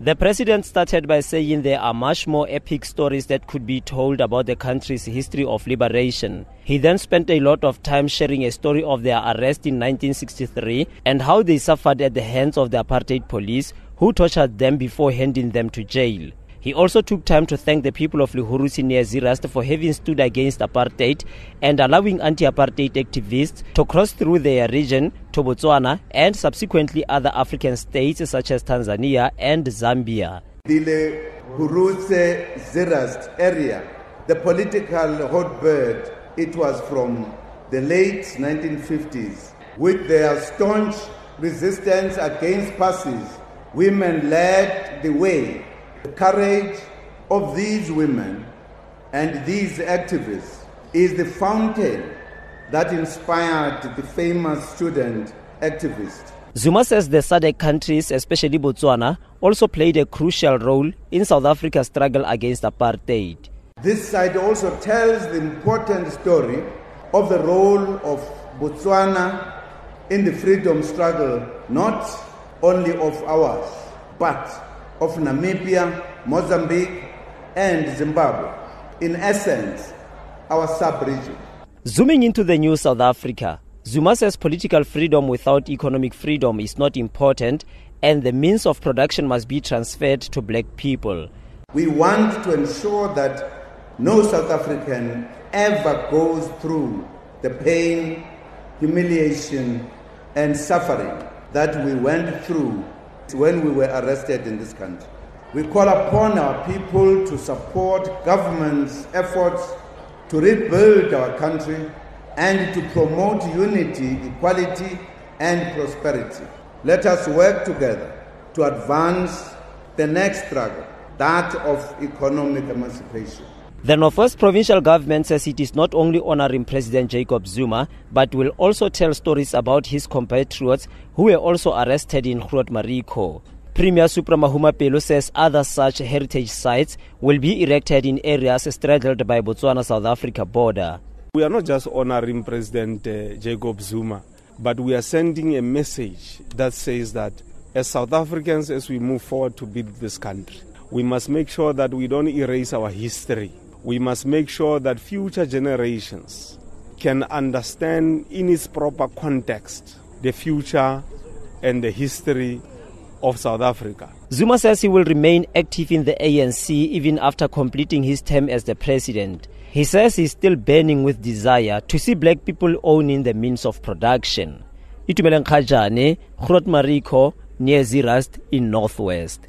The president started by saying there are much more epic stories that could be told about the country's history of liberation. He then spent a lot of time sharing a story of their arrest in 1963 and how they suffered at the hands of the apartheid police who tortured them before handing them to jail. He also took time to thank the people of Lehurutshe near Zeerust for having stood against apartheid and allowing anti-apartheid activists to cross through their region to Botswana and subsequently other African states such as Tanzania and Zambia. The area, the political hotbed, it was from the late 1950s. With their staunch resistance against passes, women led the way the courage of these women and these activists is the fountain that inspired the famous student activist. Zuma says the SADC countries, especially Botswana, also played a crucial role in South Africa's struggle against apartheid. This side also tells the important story of the role of Botswana in the freedom struggle, not only of ours, but of Namibia, Mozambique, and Zimbabwe. In essence, our sub-region. Zooming into the new South Africa, Zuma says political freedom without economic freedom is not important and the means of production must be transferred to black people. We want to ensure that no South African ever goes through the pain, humiliation, and suffering that we went through when we were arrested in this country. We call upon our people to support government's efforts to rebuild our country and to promote unity, equality, and prosperity. Let us work together to advance the next struggle, that of economic emancipation. The Northwest Provincial Government says it is not only honoring President Jacob Zuma, but will also tell stories about his compatriots who were also arrested in Groot Marico. Premier Supra Mahumapelo says other such heritage sites will be erected in areas straddled by Botswana-South Africa border. We are not just honoring President uh, Jacob Zuma, but we are sending a message that says that as South Africans, as we move forward to build this country, we must make sure that we don't erase our history we must make sure that future generations can understand in its proper context the future and the history of South Africa. Zuma says he will remain active in the ANC even after completing his term as the president. He says he's still burning with desire to see black people owning the means of production. Itumeleng Khajane, Marico, near Zeerust in Northwest.